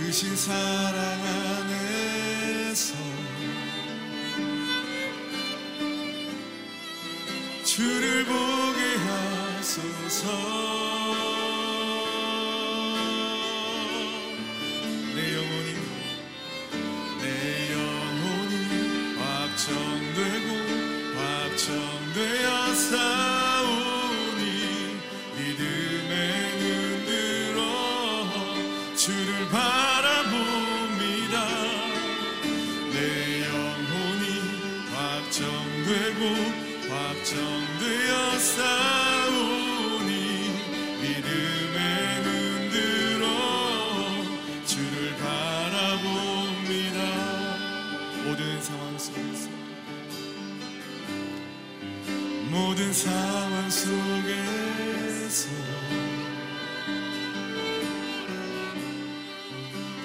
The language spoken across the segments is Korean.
크신 사랑 안에서 주를 보게 하소서 상황 속에서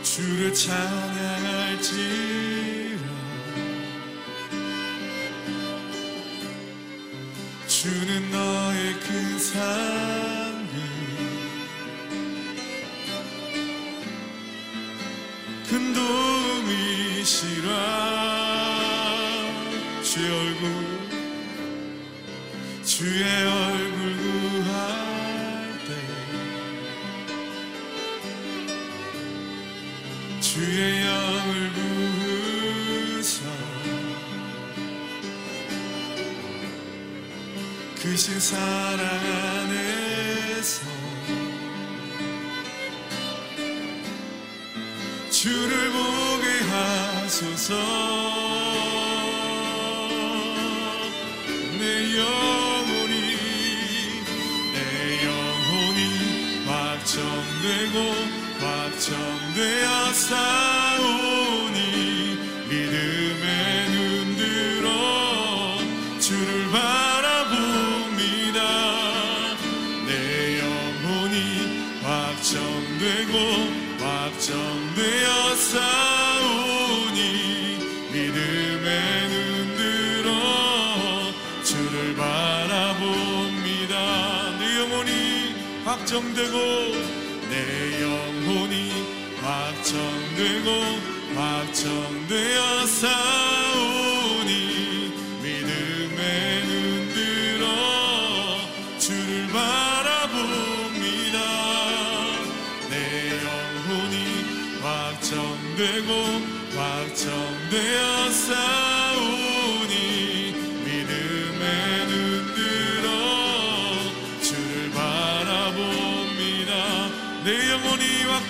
주를 찬양할지라. 주는 너의 큰 상급 큰 도움이시라 주의 얼굴 구할 때 주의 영을 부으사 크신 사랑 안에서 주를 보게 하소서 되고 확정되어 싸우니 믿음의 눈들어 주를 바라봅니다. 내 영혼이 확정되고 확정되어 싸우니 믿음의 눈들어 주를 바라봅니다. 내 영혼이 확정되고 내 영혼이 확정되고 확정되어. 싸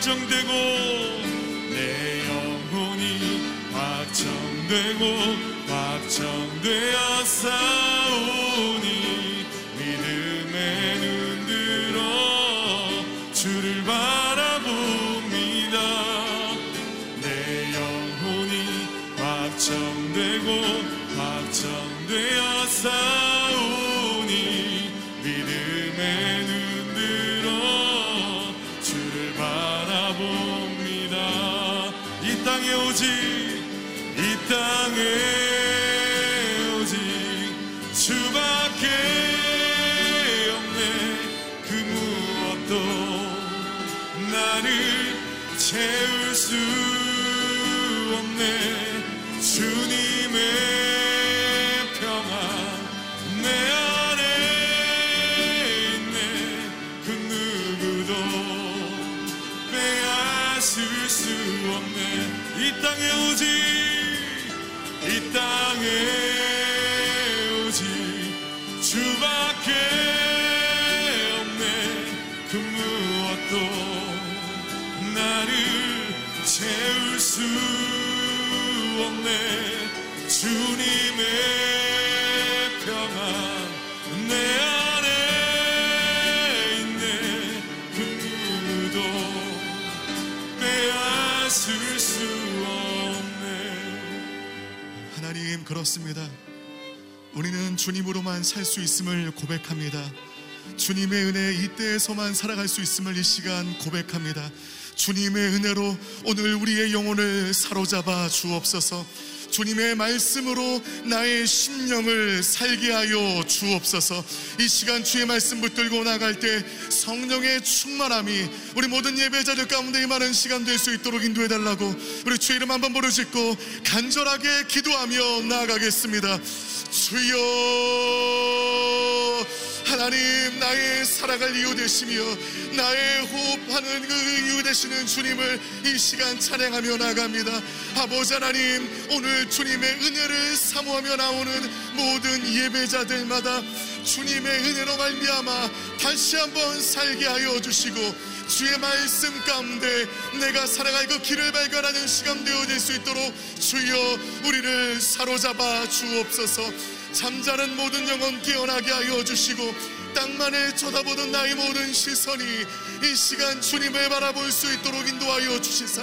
확정되고 내 영혼이 확정되고 확정되어. 싸 채울 수 없네. 주님의 그렇습니다. 우리는 주님으로만 살 수 있음을 고백합니다. 주님의 은혜 이때에서만 살아갈 수 있음을 이 시간 고백합니다. 주님의 은혜로 오늘 우리의 영혼을 사로잡아 주옵소서. 주님의 말씀으로 나의 심령을 살게 하여 주옵소서. 이 시간 주의 말씀 붙들고 나갈 때 성령의 충만함이 우리 모든 예배자들 가운데 임하는 시간 될 수 있도록 인도해 달라고 우리 주의 이름 한번 부르짖고 간절하게 기도하며 나아가겠습니다. 주여 하나님 나의 살아갈 이유 되시며 나의 호흡하는 그 이유 되시는 주님을 이 시간 찬양하며 나갑니다. 아버지 하나님 오늘 주님의 은혜를 사모하며 나오는 모든 예배자들마다 주님의 은혜로 말미암아 다시 한번 살게 하여 주시고 주의 말씀 가운데 내가 살아갈 그 길을 발견하는 시간 되어질 수 있도록 주여 우리를 사로잡아 주옵소서. 잠자는 모든 영혼 깨어나게 하여 주시고 땅만을 쳐다보던 나의 모든 시선이 이 시간 주님을 바라볼 수 있도록 인도하여 주시사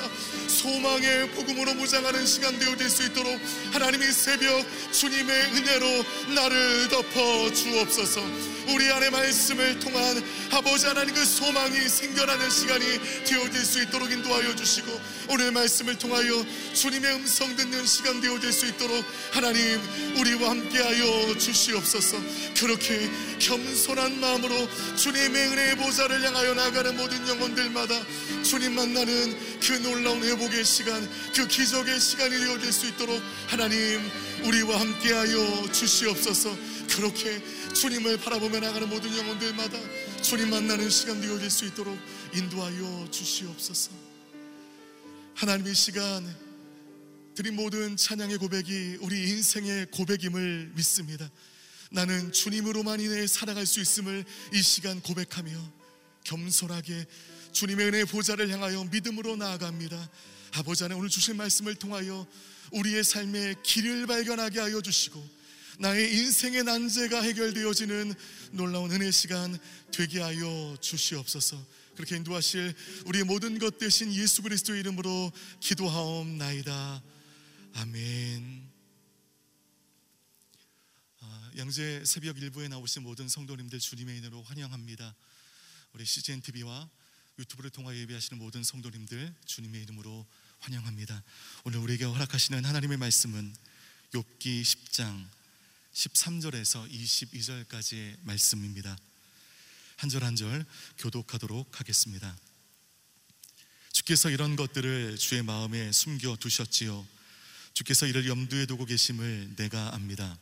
소망의 복음으로 무장하는 시간 되어질 수 있도록 하나님이 새벽 주님의 은혜로 나를 덮어 주옵소서. 우리 안에 말씀을 통한 아버지 하나님 그 소망이 생겨나는 시간이 되어질 수 있도록 인도하여 주시고 오늘 말씀을 통하여 주님의 음성 듣는 시간 되어질 수 있도록 하나님 우리와 함께하여 주시옵소서. 그렇게 겸손한 마음으로 주님의 은혜의 보좌를 향하여 나가는 모든 영혼들마다 주님 만나는 그 놀라운 회복 의 시간 그 기적의 시간이 되어질 수 있도록 하나님 우리와 함께하여 주시옵소서 그렇게 주님을 바라보며 나가는 모든 영혼들마다 주님 만나는 시간 되어질 수 있도록 인도하여 주시옵소서. 하나님 이 시간 드린 모든 찬양의 고백이 우리 인생의 고백임을 믿습니다. 나는 주님으로만 인해 살아갈 수 있음을 이 시간 고백하며 겸손하게 주님의 은혜 보좌를 향하여 믿음으로 나아갑니다. 아버지 하나 오늘 주신 말씀을 통하여 우리의 삶의 길을 발견하게 하여 주시고 나의 인생의 난제가 해결되어지는 놀라운 은혜 시간 되게 하여 주시옵소서. 그렇게 인도하실 우리의 모든 것 대신 예수 그리스도의 이름으로 기도하옵나이다. 아멘. 아, 양재 새벽 일부에 나오신 모든 성도님들 주님의 이름으로 환영합니다. 우리 CGN TV와 유튜브를 통하여 예배하시는 모든 성도님들 주님의 이름으로 환영합니다. 오늘 우리에게 허락하시는 하나님의 말씀은 욥기 10장 13절에서 22절까지의 말씀입니다. 한 절 한 절 교독하도록 하겠습니다. 주께서 이런 것들을 주의 마음에 숨겨 두셨지요. 주께서 이를 염두에 두고 계심을 내가 압니다.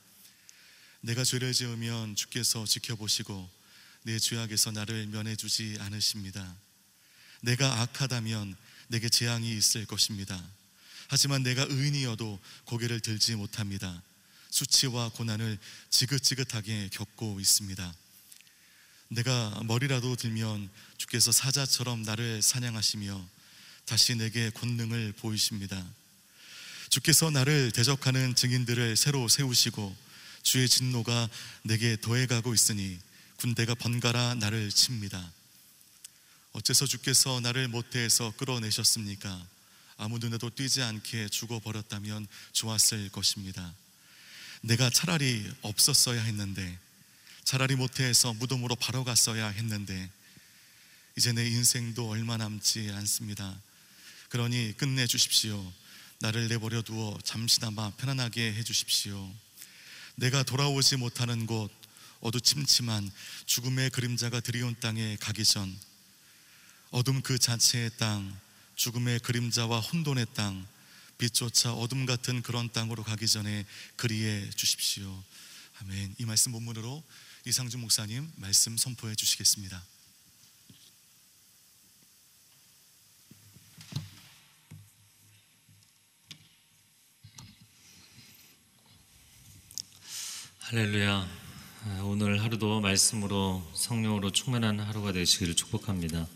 내가 죄를 지으면 주께서 지켜보시고 내 죄악에서 나를 면해 주지 않으십니다. 내가 악하다면 내게 재앙이 있을 것입니다. 하지만 내가 의인이어도 고개를 들지 못합니다. 수치와 고난을 지긋지긋하게 겪고 있습니다. 내가 머리라도 들면 주께서 사자처럼 나를 사냥하시며 다시 내게 권능을 보이십니다. 주께서 나를 대적하는 증인들을 새로 세우시고 주의 진노가 내게 더해가고 있으니 군대가 번갈아 나를 칩니다. 어째서 주께서 나를 모태에서 끌어내셨습니까? 아무 눈에도 띄지 않게 죽어버렸다면 좋았을 것입니다. 내가 차라리 없었어야 했는데 차라리 모태에서 무덤으로 바로 갔어야 했는데 이제 내 인생도 얼마 남지 않습니다. 그러니 끝내 주십시오. 나를 내버려 두어 잠시나마 편안하게 해 주십시오. 내가 돌아오지 못하는 곳 어두침침한 죽음의 그림자가 드리운 땅에 가기 전 어둠 그 자체의 땅 죽음의 그림자와 혼돈의 땅 빛조차 어둠 같은 그런 땅으로 가기 전에 그리해 주십시오. 아멘. 이 말씀 본문으로 이상주 목사님 말씀 선포해 주시겠습니다. 할렐루야. 오늘 하루도 말씀으로 성령으로 충만한 하루가 되시기를 축복합니다.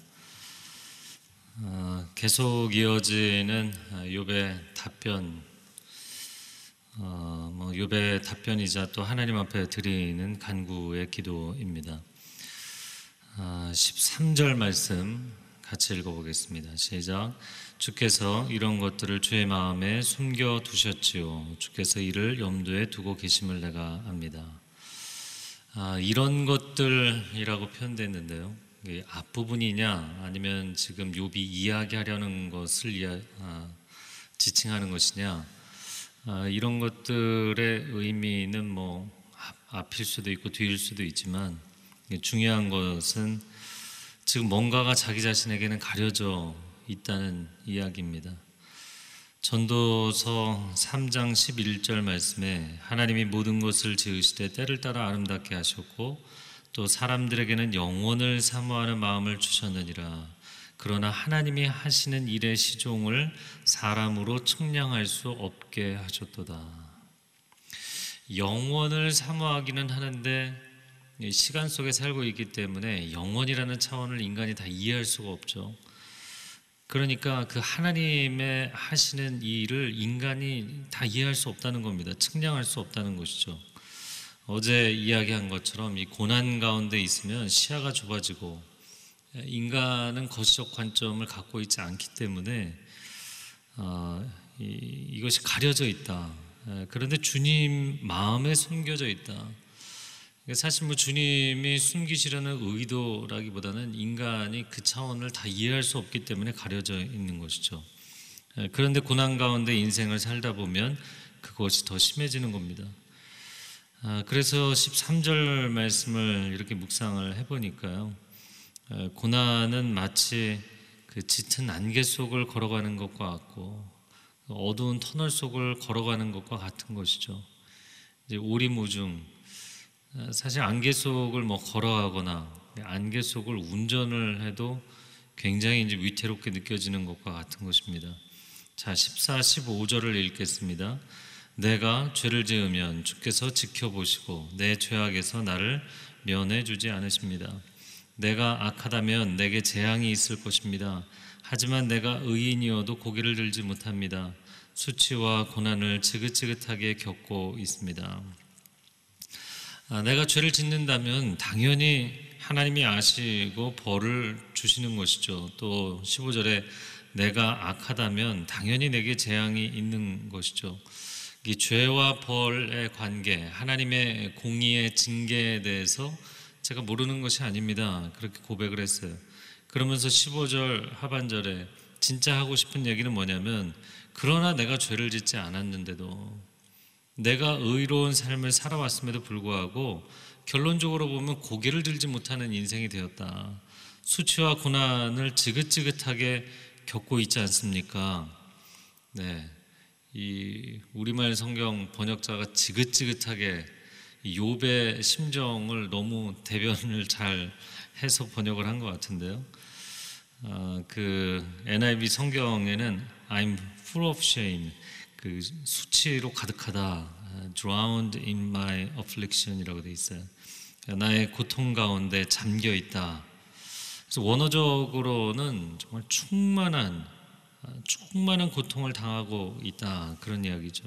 어, 계속 이어지는 욥의 답변, 어, 뭐 욥의 답변이자 또 하나님 앞에 드리는 간구의 기도입니다. 어, 13절 말씀 같이 읽어보겠습니다. 시작. 주께서 이런 것들을 주의 마음에 숨겨 두셨지요. 주께서 이를 염두에 두고 계심을 내가 압니다. 아, 이런 것들이라고 표현됐는데요. 앞부분이냐 아니면 지금 욥이 이야기하려는 것을 이야, 아, 지칭하는 것이냐 아, 이런 것들의 의미는 뭐 앞 일 수도 있고 뒤일 수도 있지만 중요한 것은 지금 뭔가가 자기 자신에게는 가려져 있다는 이야기입니다. 전도서 3장 11절 말씀에 하나님이 모든 것을 지으시되 때를 따라 아름답게 하셨고 또 사람들에게는 영원을 사모하는 마음을 주셨느니라. 그러나 하나님이 하시는 일의 시종을 사람으로 측량할 수 없게 하셨도다. 영원을 사모하기는 하는데 시간 속에 살고 있기 때문에 영원이라는 차원을 인간이 다 이해할 수가 없죠. 그러니까 그 하나님의 하시는 일을 인간이 다 이해할 수 없다는 겁니다. 측량할 수 없다는 것이죠. 어제 이야기한 것처럼 이 고난 가운데 있으면 시야가 좁아지고 인간은 거시적 관점을 갖고 있지 않기 때문에 어, 이, 것이 가려져 있다. 그런데 주님 마음에 숨겨져 있다. 사실 뭐 주님이 숨기시려는 의도라기보다는 인간이 그 차원을 다 이해할 수 없기 때문에 가려져 있는 것이죠. 예, 그런데 고난 가운데 인생을 살다 보면 그것이 더 심해지는 겁니다. 아, 그래서 13절 말씀을 이렇게 묵상을 해보니까요. 예, 고난은 마치 그 짙은 안개 속을 걸어가는 것과 같고 어두운 터널 속을 걸어가는 것과 같은 것이죠. 이제 오리무중 사실 안개 속을 뭐 걸어가거나 안개 속을 운전을 해도 굉장히 이제 위태롭게 느껴지는 것과 같은 것입니다. 자, 14, 15절을 읽겠습니다. 내가 죄를 지으면 주께서 지켜보시고 내 죄악에서 나를 면해 주지 않으십니다. 내가 악하다면 내게 재앙이 있을 것입니다. 하지만 내가 의인이어도 고개를 들지 못합니다. 수치와 고난을 지긋지긋하게 겪고 있습니다. 아, 내가 죄를 짓는다면 당연히 하나님이 아시고 벌을 주시는 것이죠. 또 15절에 내가 악하다면 당연히 내게 재앙이 있는 것이죠. 이 죄와 벌의 관계, 하나님의 공의의 징계에 대해서 제가 모르는 것이 아닙니다. 그렇게 고백을 했어요. 그러면서 15절 하반절에 진짜 하고 싶은 얘기는 뭐냐면 그러나 내가 죄를 짓지 않았는데도 내가 의로운 삶을 살아왔음에도 불구하고 결론적으로 보면 고개를 들지 못하는 인생이 되었다. 수치와 고난을 지긋지긋하게 겪고 있지 않습니까? 네. 이 우리말 성경 번역자가 지긋지긋하게 욥의 심정을 너무 대변을 잘 해서 번역을 한 것 같은데요. 어, 그 NIV 성경에는 I'm full of shame. 그 수치로 가득하다. drowned in my affliction이라고 돼 있어요. 나의 고통 가운데 잠겨 있다. 그래서 원어적으로는 정말 충만한 충만한 고통을 당하고 있다 그런 이야기죠.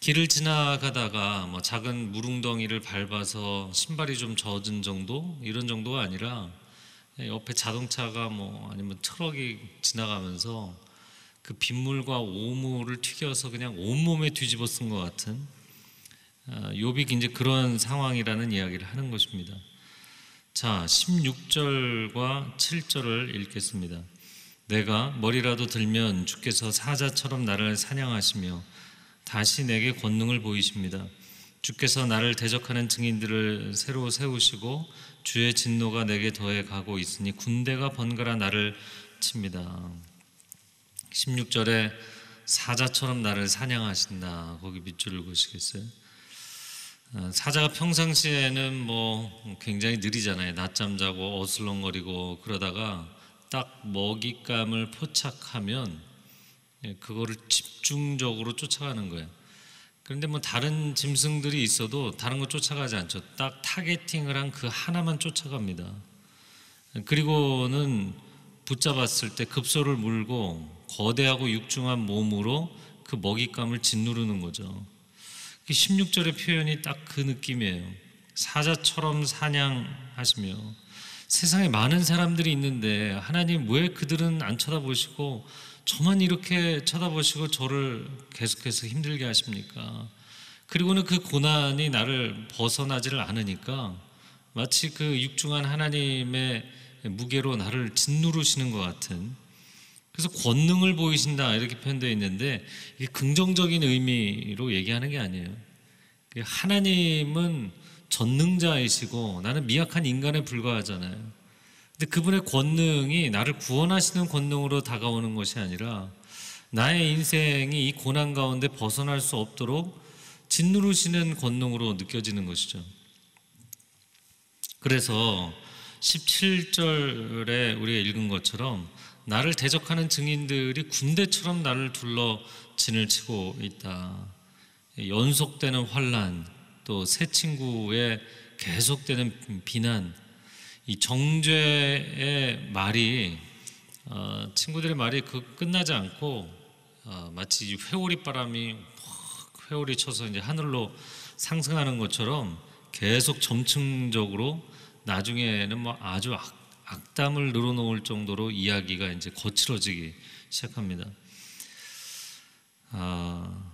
길을 지나가다가 뭐 작은 물웅덩이를 밟아서 신발이 좀 젖은 정도 이런 정도가 아니라 옆에 자동차가 뭐 아니면 트럭이 지나가면서 그 빗물과 오물을 튀겨서 그냥 온몸에 뒤집어 쓴 것 같은 아, 욥이 이제 그런 상황이라는 이야기를 하는 것입니다. 자, 16절과 7절을 읽겠습니다. 내가 머리라도 들면 주께서 사자처럼 나를 사냥하시며 다시 내게 권능을 보이십니다. 주께서 나를 대적하는 증인들을 새로 세우시고 주의 진노가 내게 더해 가고 있으니 군대가 번갈아 나를 칩니다. 16절에 사자처럼 나를 사냥하신다. 거기 밑줄을 그시겠어요? 어, 사자가 평상시에는 뭐 굉장히 느리잖아요. 낮잠 자고 어슬렁거리고 그러다가 딱 먹잇감을 포착하면 예, 그거를 집중적으로 쫓아가는 거예요. 그런데 뭐 다른 짐승들이 있어도 다른 거 쫓아가지 않죠. 딱 타겟팅을 한 그 하나만 쫓아갑니다. 그리고는 붙잡았을 때 급소를 물고 거대하고 육중한 몸으로 그 먹잇감을 짓누르는 거죠. 16절의 표현이 딱 그 느낌이에요. 사자처럼 사냥하시며 세상에 많은 사람들이 있는데 하나님 왜 그들은 안 쳐다보시고 저만 이렇게 쳐다보시고 저를 계속해서 힘들게 하십니까? 그리고는 그 고난이 나를 벗어나지를 않으니까 마치 그 육중한 하나님의 무게로 나를 짓누르시는 것 같은 그래서 권능을 보이신다 이렇게 표현되어 있는데 이게 긍정적인 의미로 얘기하는 게 아니에요. 하나님은 전능자이시고 나는 미약한 인간에 불과하잖아요. 근데 그분의 권능이 나를 구원하시는 권능으로 다가오는 것이 아니라 나의 인생이 이 고난 가운데 벗어날 수 없도록 짓누르시는 권능으로 느껴지는 것이죠. 그래서 17절에 우리가 읽은 것처럼 나를 대적하는 증인들이 군대처럼 나를 둘러 진을 치고 있다. 연속되는 환란, 또 새 친구의 계속되는 비난, 이 정죄의 말이 어, 친구들의 말이 그 끝나지 않고 어, 마치 회오리 바람이 회오리 쳐서 이제 하늘로 상승하는 것처럼 계속 점층적으로 나중에는 뭐 아주 악, 악담을 늘어놓을 정도로 이야기가 이제 거칠어지기 시작합니다. 아,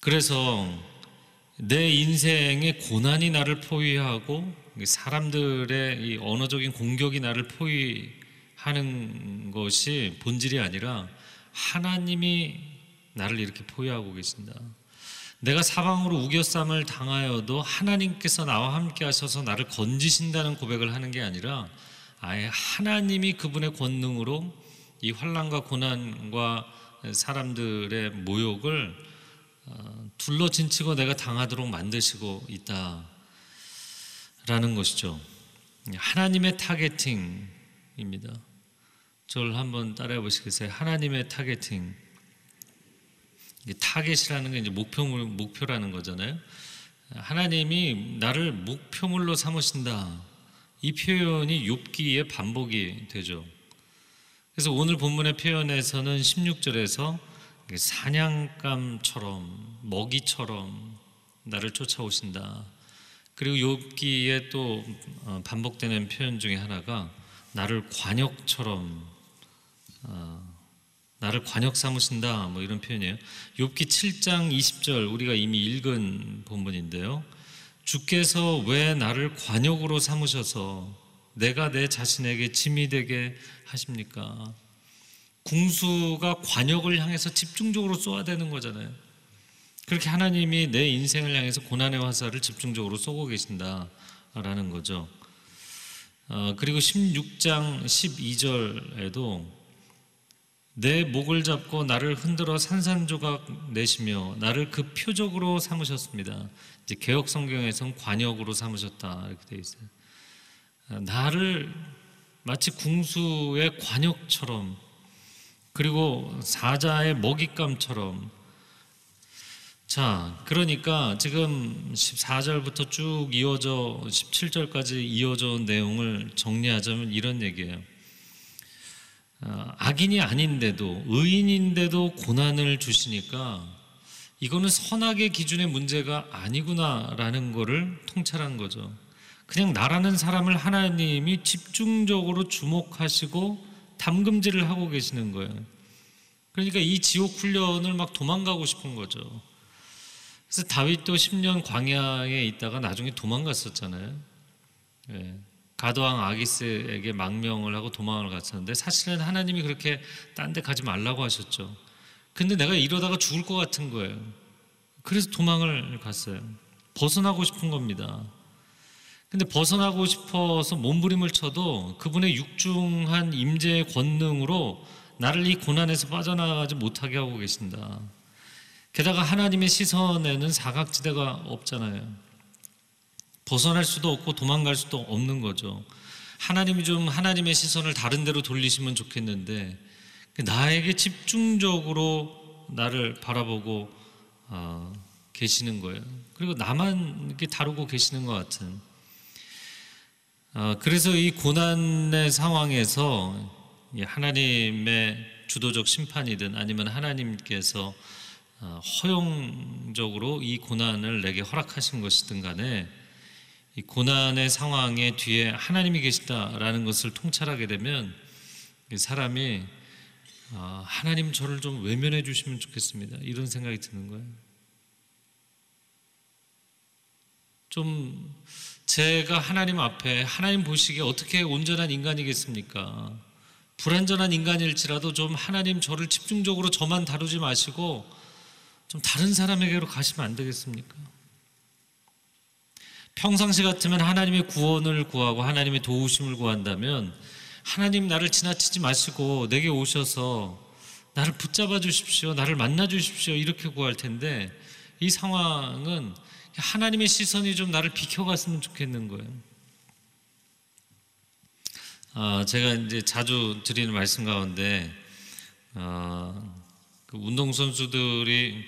그래서 내 인생의 고난이 나를 포위하고 사람들의 이 언어적인 공격이 나를 포위하는 것이 본질이 아니라 하나님이 나를 이렇게 포위하고 계신다. 내가 사방으로 우겨쌈을 당하여도 하나님께서 나와 함께 하셔서 나를 건지신다는 고백을 하는 게 아니라 아예 하나님이 그분의 권능으로 이 환란과 고난과 사람들의 모욕을 어, 둘러 진치고 내가 당하도록 만드시고 있다라는 것이죠. 하나님의 타겟팅입니다. 저를 한번 따라해 보시겠어요? 하나님의 targeting. target이라는 게 이제 목표물 목표라는 거잖아요. 하나님이 나를 목표물로 삼으신다. 이 표현이 욥기의 반복이 되죠. 그래서 오늘 본문의 표현에서는 16절에서 사냥감처럼 먹이처럼 나를 쫓아오신다. 그리고 욥기에 또 어, 반복되는 표현 중에 하나가 나를 관역처럼 어, 나를 관역 삼으신다 뭐 이런 표현이에요. 욥기 7장 20절 우리가 이미 읽은 본문인데요. 주께서 왜 나를 관역으로 삼으셔서 내가 내 자신에게 짐이 되게 하십니까? 궁수가 관역을 향해서 집중적으로 쏘아대는 거잖아요. 그렇게 하나님이 내 인생을 향해서 고난의 화살을 집중적으로 쏘고 계신다라는 거죠. 어, 그리고 16장 12절에도 내 목을 잡고 나를 흔들어 산산조각 내시며 나를 그 표적으로 삼으셨습니다. 이제 개혁 성경에선 관역으로 삼으셨다 이렇게 되어 있어요. 어, 나를 마치 궁수의 관역처럼 그리고 사자의 먹잇감처럼 자, 그러니까 지금 14절부터 쭉 이어져 17절까지 이어져 온 내용을 정리하자면 이런 얘기예요. 어, 악인이 아닌데도 의인인데도 고난을 주시니까 이거는 선악의 기준의 문제가 아니구나라는 거를 통찰한 거죠. 그냥 나라는 사람을 하나님이 집중적으로 주목하시고 담금질을 하고 계시는 거예요. 그러니까 이 지옥 훈련을 막 도망가고 싶은 거죠. 그래서 다윗도 10년 광야에 있다가 나중에 도망갔었잖아요. 예. 가도왕 아기스에게 망명을 하고 도망을 갔었는데 사실은 하나님이 그렇게 딴 데 가지 말라고 하셨죠. 근데 내가 이러다가 죽을 것 같은 거예요. 그래서 도망을 갔어요. 벗어나고 싶은 겁니다. 근데 벗어나고 싶어서 몸부림을 쳐도 그분의 육중한 임재의 권능으로 나를 이 고난에서 빠져나가지 못하게 하고 계신다. 게다가 하나님의 시선에는 사각지대가 없잖아요. 벗어날 수도 없고 도망갈 수도 없는 거죠. 하나님이 좀 하나님의 시선을 다른 데로 돌리시면 좋겠는데 나에게 집중적으로 나를 바라보고 어, 계시는 거예요. 그리고 나만 이렇게 다루고 계시는 것 같은. 아, 그래서 이 고난의 상황에서 하나님의 주도적 심판이든 아니면 하나님께서 어, 허용적으로 이 고난을 내게 허락하신 것이든 간에 이 고난의 상황에 뒤에 하나님이 계시다라는 것을 통찰하게 되면 사람이 아, 하나님 저를 좀 외면해 주시면 좋겠습니다. 이런 생각이 드는 거예요. 좀 제가 하나님 앞에 하나님 보시기에 어떻게 온전한 인간이겠습니까? 불완전한 인간일지라도 좀 하나님 저를 집중적으로 저만 다루지 마시고 좀 다른 사람에게로 가시면 안 되겠습니까? 평상시 같으면 하나님의 구원을 구하고 하나님의 도우심을 구한다면 하나님 나를 지나치지 마시고 내게 오셔서 나를 붙잡아 주십시오. 나를 만나 주십시오. 이렇게 구할 텐데 이 상황은 하나님의 시선이 좀 나를 비켜갔으면 좋겠는 거예요. 아, 제가 이제 자주 드리는 말씀 가운데 아, 그 운동 선수들이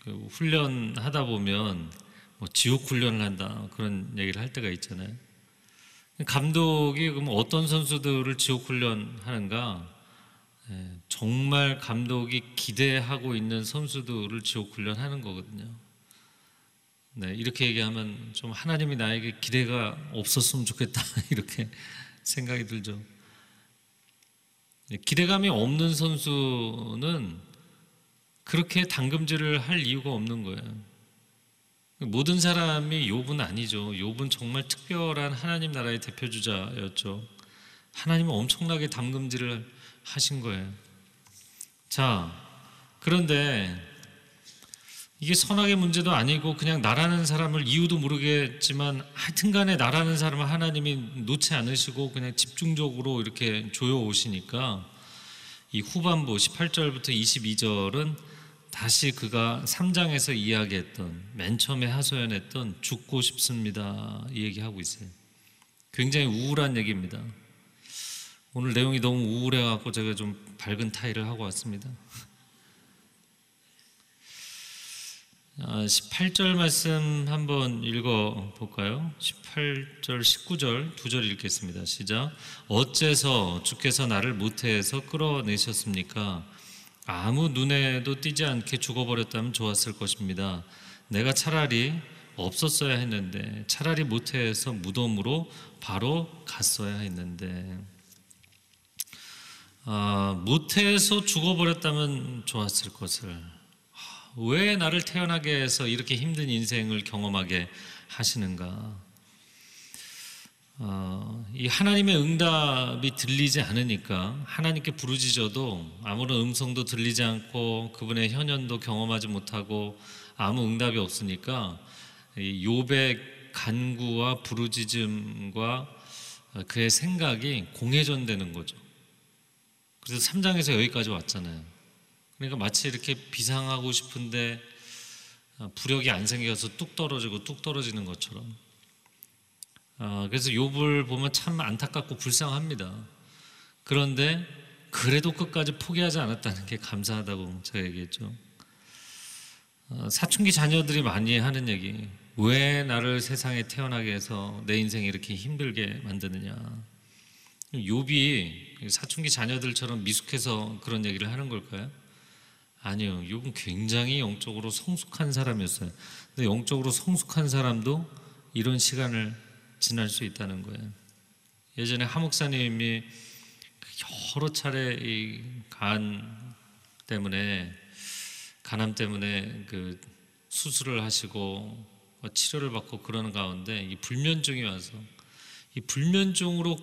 그 훈련하다 보면 뭐 지옥 훈련을 한다 그런 얘기를 할 때가 있잖아요. 감독이 그럼 어떤 선수들을 지옥 훈련하는가? 예, 정말 감독이 기대하고 있는 선수들을 지옥 훈련하는 거거든요. 네, 이렇게 얘기하면 좀 하나님이 나에게 기대가 없었으면 좋겠다 이렇게 생각이 들죠. 예, 기대감이 없는 선수는 그렇게 당금질을 할 이유가 없는 거예요. 모든 사람이 욥은 아니죠. 욥은 정말 특별한 하나님 나라의 대표 주자였죠. 하나님은 엄청나게 담금질을 하신 거예요. 자, 그런데 이게 선악의 문제도 아니고 그냥 나라는 사람을 이유도 모르겠지만 하여튼간에 나라는 사람을 하나님이 놓지 않으시고 그냥 집중적으로 이렇게 조여 오시니까 이 후반부 18절부터 22절은 다시 그가 3장에서 이야기했던 맨 처음에 하소연했던 죽고 싶습니다 이 얘기하고 있어요. 굉장히 우울한 얘기입니다. 오늘 내용이 너무 우울해 갖고 제가 좀 밝은 타이를 하고 왔습니다. 18절 아, 말씀 한번 읽어 볼까요? 18절, 19절 두 절 읽겠습니다. 시작. 어째서 주께서 나를 모태에서 끌어내셨습니까? 아무 눈에도 띄지 않게 죽어버렸다면 좋았을 것입니다. 내가 차라리 없었어야 했는데 차라리 모태에서 무덤으로 바로 갔어야 했는데 아, 모태에서 죽어버렸다면 좋았을 것을 왜 나를 태어나게 해서 이렇게 힘든 인생을 경험하게 하시는가? 어, 이 하나님의 응답이 들리지 않으니까 하나님께 부르짖어도 아무런 음성도 들리지 않고 그분의 현현도 경험하지 못하고 아무 응답이 없으니까 이 욥의 간구와 부르짖음과 그의 생각이 공회전되는 거죠. 그래서 3장에서 여기까지 왔잖아요. 그러니까 마치 이렇게 비상하고 싶은데 아, 부력이 안 생겨서 뚝 떨어지고 뚝 떨어지는 것처럼. 아, 그래서 욥을 보면 참 안타깝고 불쌍합니다. 그런데 그래도 끝까지 포기하지 않았다는 게 감사하다고 제가 얘기했죠. 아, 사춘기 자녀들이 많이 하는 얘기. 왜 나를 세상에 태어나게 해서 내 인생이 이렇게 힘들게 만드느냐. 욥이 사춘기 자녀들처럼 미숙해서 그런 얘기를 하는 걸까요? 아니요. 욥은 굉장히 영적으로 성숙한 사람이었어요. 근데 영적으로 성숙한 사람도 이런 시간을 지날 수 있다는 거예요. 예전에 하 목사님이 여러 차례 이 간 때문에 간암 때문에 그 수술을 하시고 치료를 받고 그러는 가운데 이 불면증이 와서 이 불면증으로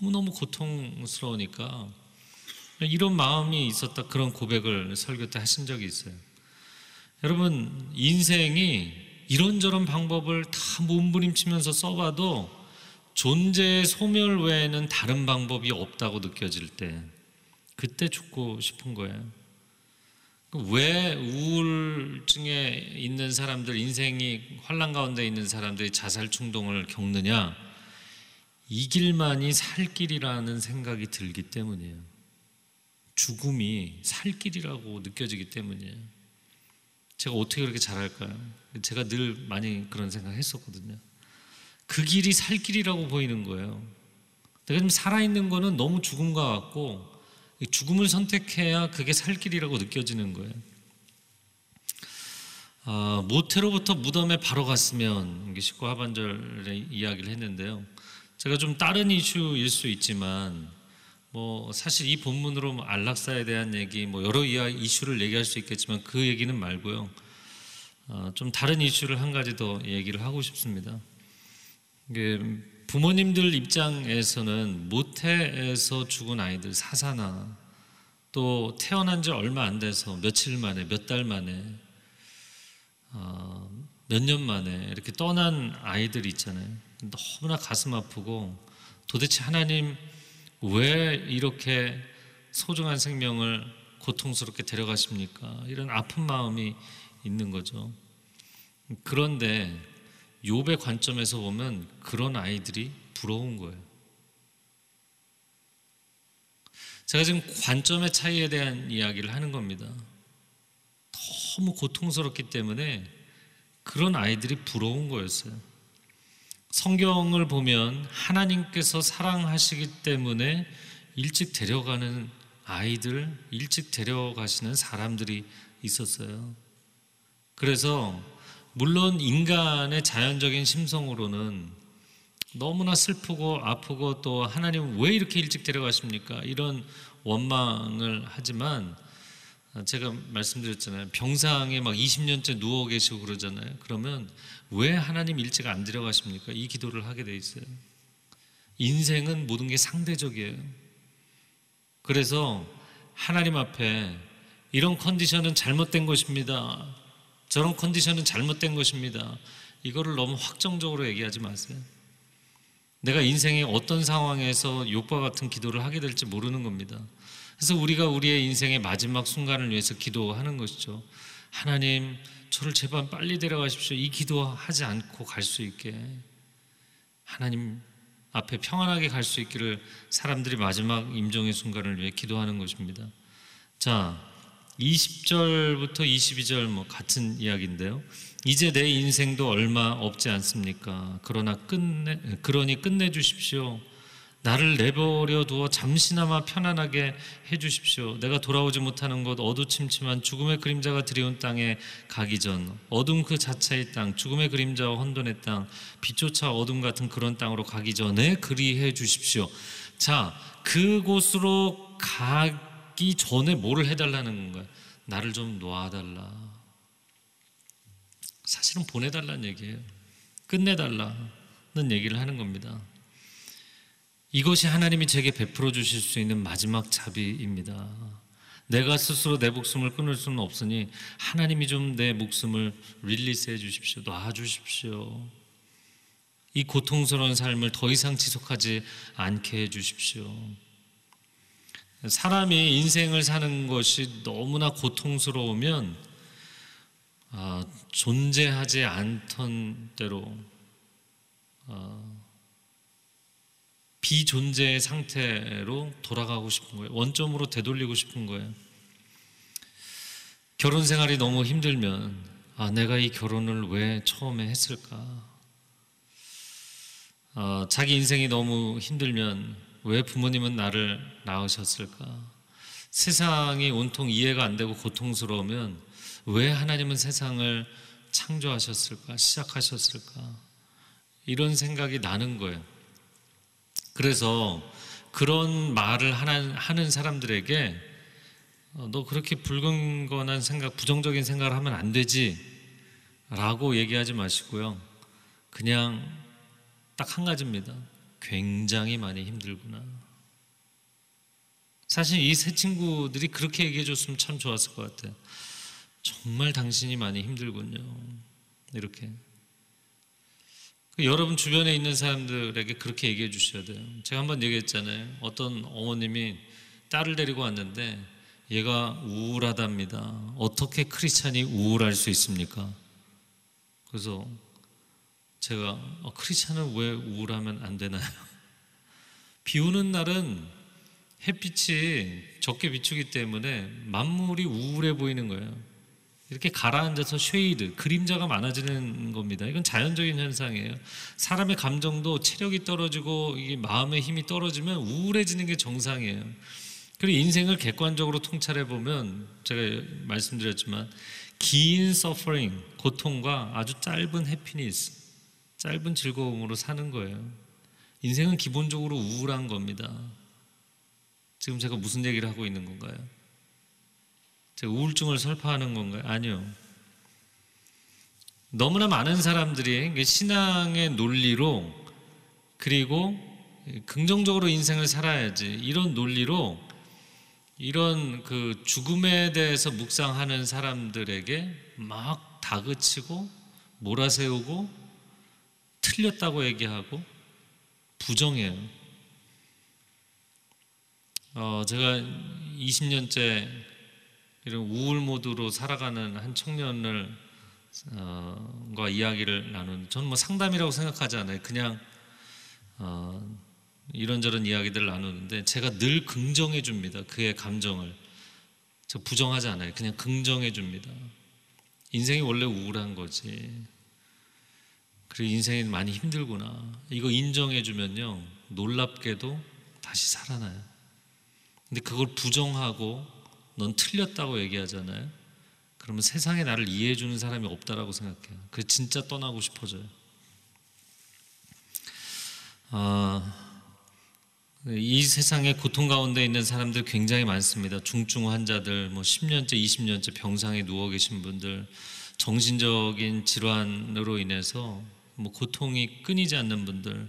너무너무 고통스러우니까 이런 마음이 있었다 그런 고백을 설교 때 하신 적이 있어요. 여러분 인생이 이런저런 방법을 다 몸부림치면서 써봐도 존재의 소멸 외에는 다른 방법이 없다고 느껴질 때 그때 죽고 싶은 거예요. 왜 우울증에 있는 사람들, 인생이 환란 가운데 있는 사람들이 자살 충동을 겪느냐? 이 길만이 살 길이라는 생각이 들기 때문이에요. 죽음이 살 길이라고 느껴지기 때문이에요. 제가 어떻게 그렇게 잘할까요? 제가 늘 많이 그런 생각 했었거든요. 그 길이 살 길이라고 보이는 거예요. 내가 살아있는 거는 너무 죽음과 같고 죽음을 선택해야 그게 살 길이라고 느껴지는 거예요. 아, 모태로부터 무덤에 바로 갔으면 19 하반절에 이야기를 했는데요. 제가 좀 다른 이슈일 수 있지만 뭐 사실 이 본문으로 뭐 안락사에 대한 얘기 뭐 여러 이슈를 얘기할 수 있겠지만 그 얘기는 말고요. 어, 좀 다른 이슈를 한 가지 더 얘기를 하고 싶습니다. 이게 부모님들 입장에서는 모태에서 죽은 아이들 사사나 또 태어난 지 얼마 안 돼서 며칠 만에 몇 달 만에 어, 몇년 만에 이렇게 떠난 아이들 있잖아요. 너무나 가슴 아프고 도대체 하나님 왜 이렇게 소중한 생명을 고통스럽게 데려가십니까? 이런 아픈 마음이 있는 거죠. 그런데 욥의 관점에서 보면 그런 아이들이 부러운 거예요. 제가 지금 관점의 차이에 대한 이야기를 하는 겁니다. 너무 고통스럽기 때문에 그런 아이들이 부러운 거였어요. 성경을 보면 하나님께서 사랑하시기 때문에 일찍 데려가는 아이들, 일찍 데려가시는 사람들이 있었어요. 그래서 물론 인간의 자연적인 심성으로는 너무나 슬프고 아프고 또 하나님 왜 이렇게 일찍 데려가십니까? 이런 원망을 하지만 제가 말씀드렸잖아요. 병상에 막 20년째 누워 계시고 그러잖아요. 그러면 왜 하나님 일찍 안 데려가십니까? 이 기도를 하게 돼 있어요. 인생은 모든 게 상대적이에요. 그래서 하나님 앞에 이런 컨디션은 잘못된 것입니다. 저런 컨디션은 잘못된 것입니다. 이거를 너무 확정적으로 얘기하지 마세요. 내가 인생의 어떤 상황에서 욕과 같은 기도를 하게 될지 모르는 겁니다. 그래서 우리가 우리의 인생의 마지막 순간을 위해서 기도하는 것이죠. 하나님, 저를 제발 빨리 데려가십시오. 이 기도하지 않고 갈 수 있게. 하나님 앞에 평안하게 갈 수 있기를 사람들이 마지막 임종의 순간을 위해 기도하는 것입니다. 자, 20절부터 22절 뭐 같은 이야기인데요. 이제 내 인생도 얼마 없지 않습니까? 그러나 끝내 그러니 끝내 주십시오. 나를 내버려 두어 잠시나마 편안하게 해 주십시오. 내가 돌아오지 못하는 곳 어두침침한 죽음의 그림자가 드리운 땅에 가기 전 어둠 그 자체의 땅 죽음의 그림자와 혼돈의 땅 빛조차 어둠 같은 그런 땅으로 가기 전에 그리해 주십시오. 자, 그곳으로 가기 전에 뭐를 해 달라는 건가요? 나를 좀 놓아 달라. 사실은 보내 달라는 얘기예요. 끝내 달라는 얘기를 하는 겁니다. 이것이 하나님이 제게 베풀어 주실 수 있는 마지막 자비입니다. 내가 스스로 내 목숨을 끊을 수는 없으니 하나님이 좀 내 목숨을 release 해 주십시오. 놔 주십시오. 이 고통스러운 삶을 더 이상 지속하지 않게 해 주십시오. 사람이 인생을 사는 것이 너무나 고통스러우면 아, 존재하지 않던 대로 아, 비존재의 상태로 돌아가고 싶은 거예요. 원점으로 되돌리고 싶은 거예요. 결혼 생활이 너무 힘들면 아 내가 이 결혼을 왜 처음에 했을까? 아, 자기 인생이 너무 힘들면 왜 부모님은 나를 낳으셨을까? 세상이 온통 이해가 안 되고 고통스러우면 왜 하나님은 세상을 창조하셨을까? 시작하셨을까? 이런 생각이 나는 거예요. 그래서 그런 말을 하는 사람들에게 어, 너 그렇게 불건건한 생각, 부정적인 생각을 하면 안 되지 라고 얘기하지 마시고요. 그냥 딱 한 가지입니다. 굉장히 많이 힘들구나. 사실 이 세 친구들이 그렇게 얘기해 줬으면 참 좋았을 것 같아요. 정말 당신이 많이 힘들군요. 이렇게. 여러분 주변에 있는 사람들에게 그렇게 얘기해 주셔야 돼요. 제가 한번 얘기했잖아요. 어떤 어머님이 딸을 데리고 왔는데 얘가 우울하답니다. 어떻게 크리스찬이 우울할 수 있습니까? 그래서 제가 어, 크리스찬은 왜 우울하면 안 되나요? 비 오는 날은 햇빛이 적게 비추기 때문에 만물이 우울해 보이는 거예요. 이렇게 가라앉아서 shade, 그림자가 많아지는 겁니다. 이건 자연적인 현상이에요. 사람의 감정도 체력이 떨어지고 이게 마음의 힘이 떨어지면 우울해지는 게 정상이에요. 그리고 인생을 객관적으로 통찰해 보면 제가 말씀드렸지만 긴 서퍼링, 고통과 아주 짧은 해피니스, 짧은 즐거움으로 사는 거예요. 인생은 기본적으로 우울한 겁니다. 지금 제가 무슨 얘기를 하고 있는 건가요? 우울증을 설파하는 건가요? 아니요. 너무나 많은 사람들이 신앙의 논리로 그리고 긍정적으로 인생을 살아야지 이런 논리로 이런 그 죽음에 대해서 묵상하는 사람들에게 막 다그치고 몰아세우고 틀렸다고 얘기하고 부정해요. 어, 제가 20년째 이런 우울 모드로 살아가는 한 청년을 어, 과 이야기를 나눈. 저는 뭐 상담이라고 생각하지 않아요. 그냥 어, 이런저런 이야기들을 나누는데 제가 늘 긍정해 줍니다. 그의 감정을. 저 부정하지 않아요. 그냥 긍정해 줍니다. 인생이 원래 우울한 거지. 그리고 인생이 많이 힘들구나. 이거 인정해 주면요. 놀랍게도 다시 살아나요. 근데 그걸 부정하고 넌 틀렸다고 얘기하잖아요. 그러면 세상에 나를 이해해 주는 사람이 없다라고 생각해요. 그 진짜 떠나고 싶어져요. 아, 이 세상에 고통 가운데 있는 사람들 굉장히 많습니다. 중증 환자들, 뭐 10년째, 20년째 병상에 누워 계신 분들, 정신적인 질환으로 인해서 뭐 고통이 끊이지 않는 분들,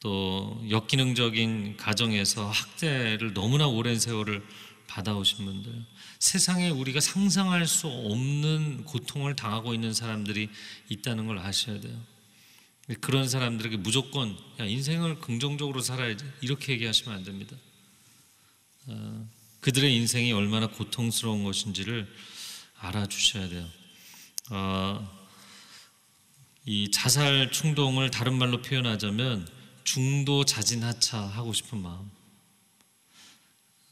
또 역기능적인 가정에서 학대를 너무나 오랜 세월을 받아오신 분들, 세상에 우리가 상상할 수 없는 고통을 당하고 있는 사람들이 있다는 걸 아셔야 돼요. 그런 사람들에게 무조건 야, 인생을 긍정적으로 살아야지 이렇게 얘기하시면 안 됩니다. 어, 그들의 인생이 얼마나 고통스러운 것인지를 알아주셔야 돼요. 어, 이 자살 충동을 다른 말로 표현하자면 중도 자진하차 하고 싶은 마음.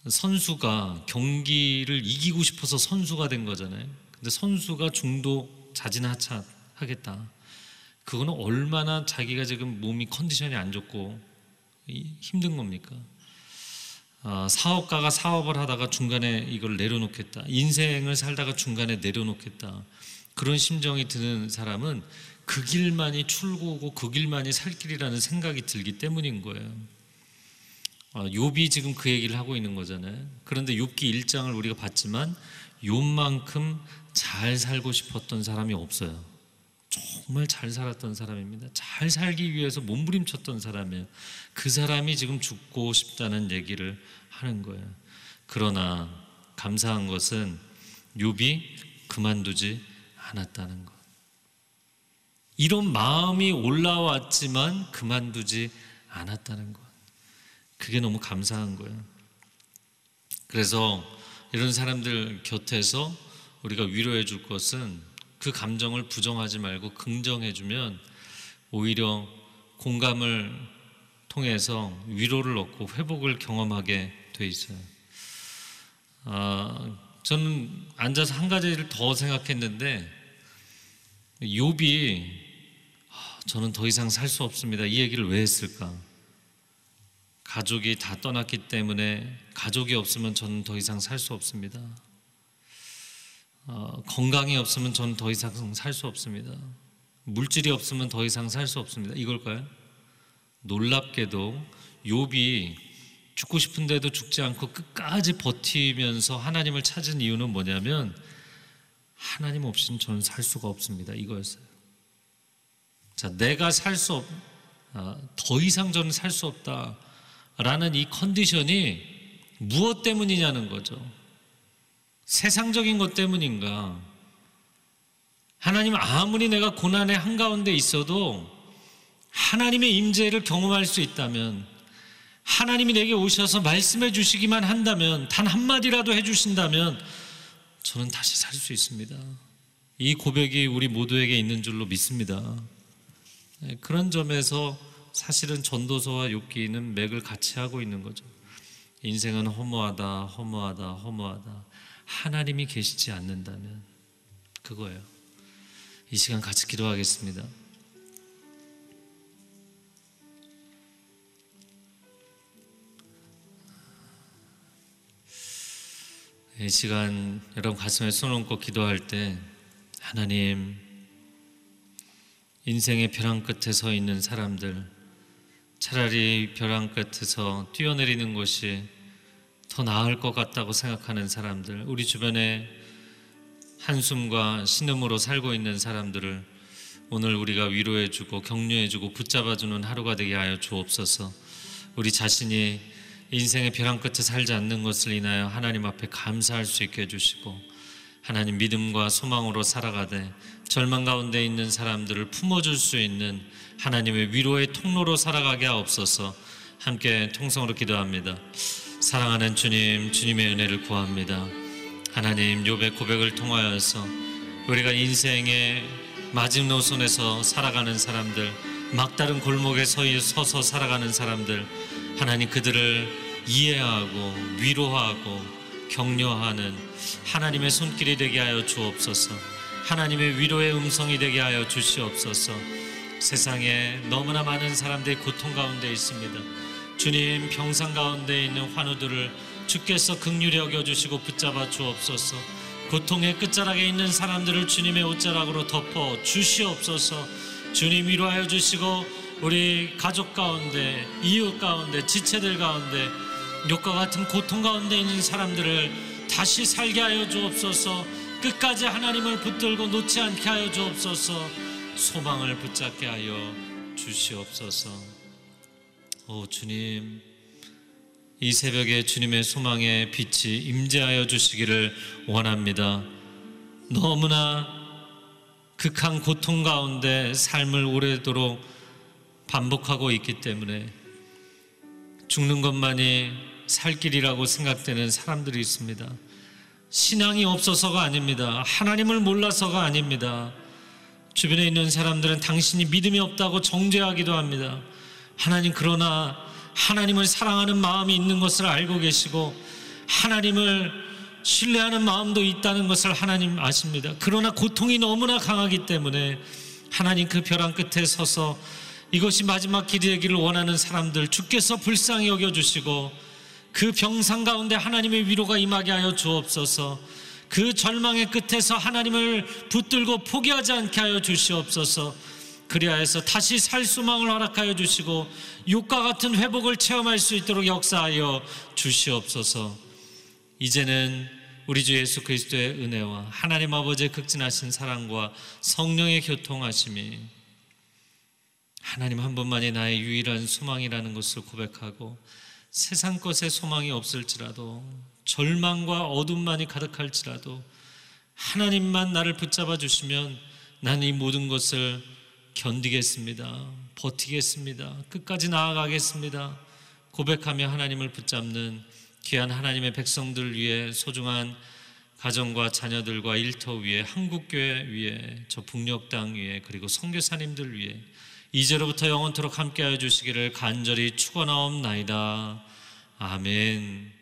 선수가 경기를 이기고 싶어서 선수가 된 거잖아요. 근데 선수가 중도 자진 하차 하겠다. 그거는 얼마나 자기가 지금 몸이 컨디션이 안 좋고 힘든 겁니까? 아, 사업가가 사업을 하다가 중간에 이걸 내려놓겠다. 인생을 살다가 중간에 내려놓겠다. 그런 심정이 드는 사람은 그 길만이 출구고 그 길만이 살 길이라는 생각이 들기 때문인 거예요. 아, 욥이 지금 그 얘기를 하고 있는 거잖아요. 그런데 욥기 1장을 우리가 봤지만 욥만큼 잘 살고 싶었던 사람이 없어요. 정말 잘 살았던 사람입니다. 잘 살기 위해서 몸부림쳤던 사람이에요. 그 사람이 지금 죽고 싶다는 얘기를 하는 거예요. 그러나 감사한 것은 욥이 그만두지 않았다는 것. 이런 마음이 올라왔지만 그만두지 않았다는 것. 그게 너무 감사한 거예요. 그래서 이런 사람들 곁에서 우리가 위로해 줄 것은 그 감정을 부정하지 말고 긍정해 주면 오히려 공감을 통해서 위로를 얻고 회복을 경험하게 돼 있어요. 아, 저는 앉아서 한 가지를 더 생각했는데 욥이 아, 저는 더 이상 살 수 없습니다. 이 얘기를 왜 했을까? 가족이 다 떠났기 때문에 가족이 없으면 저는 더 이상 살 수 없습니다. 어, 건강이 없으면 저는 더 이상 살 수 없습니다. 물질이 없으면 더 이상 살 수 없습니다. 이걸까요? 놀랍게도 욥이 죽고 싶은데도 죽지 않고 끝까지 버티면서 하나님을 찾은 이유는 뭐냐면 하나님 없이는 저는 살 수가 없습니다. 이거였어요. 자, 내가 살 수 없, 아, 더 이상 저는 살 수 없다 라는 이 컨디션이 무엇 때문이냐는 거죠. 세상적인 것 때문인가? 하나님 아무리 내가 고난의 한가운데 있어도 하나님의 임재를 경험할 수 있다면 하나님이 내게 오셔서 말씀해 주시기만 한다면 단 한마디라도 해 주신다면 저는 다시 살 수 있습니다. 이 고백이 우리 모두에게 있는 줄로 믿습니다. 네, 그런 점에서 사실은 전도서와 욥기는 맥을 같이 하고 있는 거죠. 인생은 허무하다, 허무하다, 허무하다. 하나님이 계시지 않는다면 그거예요. 이 시간 같이 기도하겠습니다. 이 시간 여러분 가슴에 손 얹고 기도할 때 하나님 인생의 벼랑 끝에 서 있는 사람들 차라리 벼랑 끝에서 뛰어내리는 것이 더 나을 것 같다고 생각하는 사람들 우리 주변에 한숨과 신음으로 살고 있는 사람들을 오늘 우리가 위로해주고 격려해주고 붙잡아주는 하루가 되게 하여 주옵소서. 우리 자신이 인생의 벼랑 끝에 살지 않는 것을 인하여 하나님 앞에 감사할 수 있게 해주시고 하나님 믿음과 소망으로 살아가되 절망 가운데 있는 사람들을 품어줄 수 있는 하나님의 위로의 통로로 살아가게 하옵소서 함께 통성으로 기도합니다. 사랑하는 주님, 주님의 은혜를 구합니다. 하나님 욥의 고백을 통하여서 우리가 인생의 마지노선에서 살아가는 사람들, 막다른 골목에 서서 살아가는 사람들, 하나님 그들을 이해하고 위로하고 격려하는 하나님의 손길이 되게 하여 주옵소서. 하나님의 위로의 음성이 되게 하여 주시옵소서. 세상에 너무나 많은 사람들이 고통 가운데 있습니다. 주님 평상 가운데 있는 환우들을 주께서 극률히 여겨 주시고 붙잡아 주옵소서. 고통의 끝자락에 있는 사람들을 주님의 옷자락으로 덮어 주시옵소서. 주님 위로하여 주시고 우리 가족 가운데 이웃 가운데 지체들 가운데 욕과 같은 고통 가운데 있는 사람들을 다시 살게 하여 주옵소서 끝까지 하나님을 붙들고 놓지 않게 하여 주옵소서 소망을 붙잡게 하여 주시옵소서 오 주님 이 새벽에 주님의 소망의 빛이 임재하여 주시기를 원합니다 너무나 극한 고통 가운데 삶을 오래도록 반복하고 있기 때문에 죽는 것만이 살 길이라고 생각되는 사람들이 있습니다. 신앙이 없어서가 아닙니다. 하나님을 몰라서가 아닙니다. 주변에 있는 사람들은 당신이 믿음이 없다고 정죄하기도 합니다. 하나님, 그러나 하나님을 사랑하는 마음이 있는 것을 알고 계시고 하나님을 신뢰하는 마음도 있다는 것을 하나님 아십니다. 그러나 고통이 너무나 강하기 때문에 하나님 그 벼랑 끝에 서서 이것이 마지막 길이 되기를 원하는 사람들 주께서 불쌍히 여겨주시고 그 병상 가운데 하나님의 위로가 임하게 하여 주옵소서. 그 절망의 끝에서 하나님을 붙들고 포기하지 않게 하여 주시옵소서. 그리하여서 다시 살 수망을 허락하여 주시고 육과 같은 회복을 체험할 수 있도록 역사하여 주시옵소서. 이제는 우리 주 예수 그리스도의 은혜와 하나님 아버지의 극진하신 사랑과 성령의 교통하심이 하나님 한 분만이 나의 유일한 소망이라는 것을 고백하고 세상 것에 소망이 없을지라도 절망과 어둠만이 가득할지라도 하나님만 나를 붙잡아 주시면 나는 이 모든 것을 견디겠습니다. 버티겠습니다. 끝까지 나아가겠습니다. 고백하며 하나님을 붙잡는 귀한 하나님의 백성들 위해 소중한 가정과 자녀들과 일터 위에 한국교회 위에 저 북녘 땅 위에 그리고 선교사님들 위해 이제로부터 영원토록 함께하여 주시기를 간절히 축원하옵나이다. 아멘.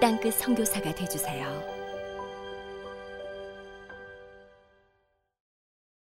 땅끝 성교사가 되주세요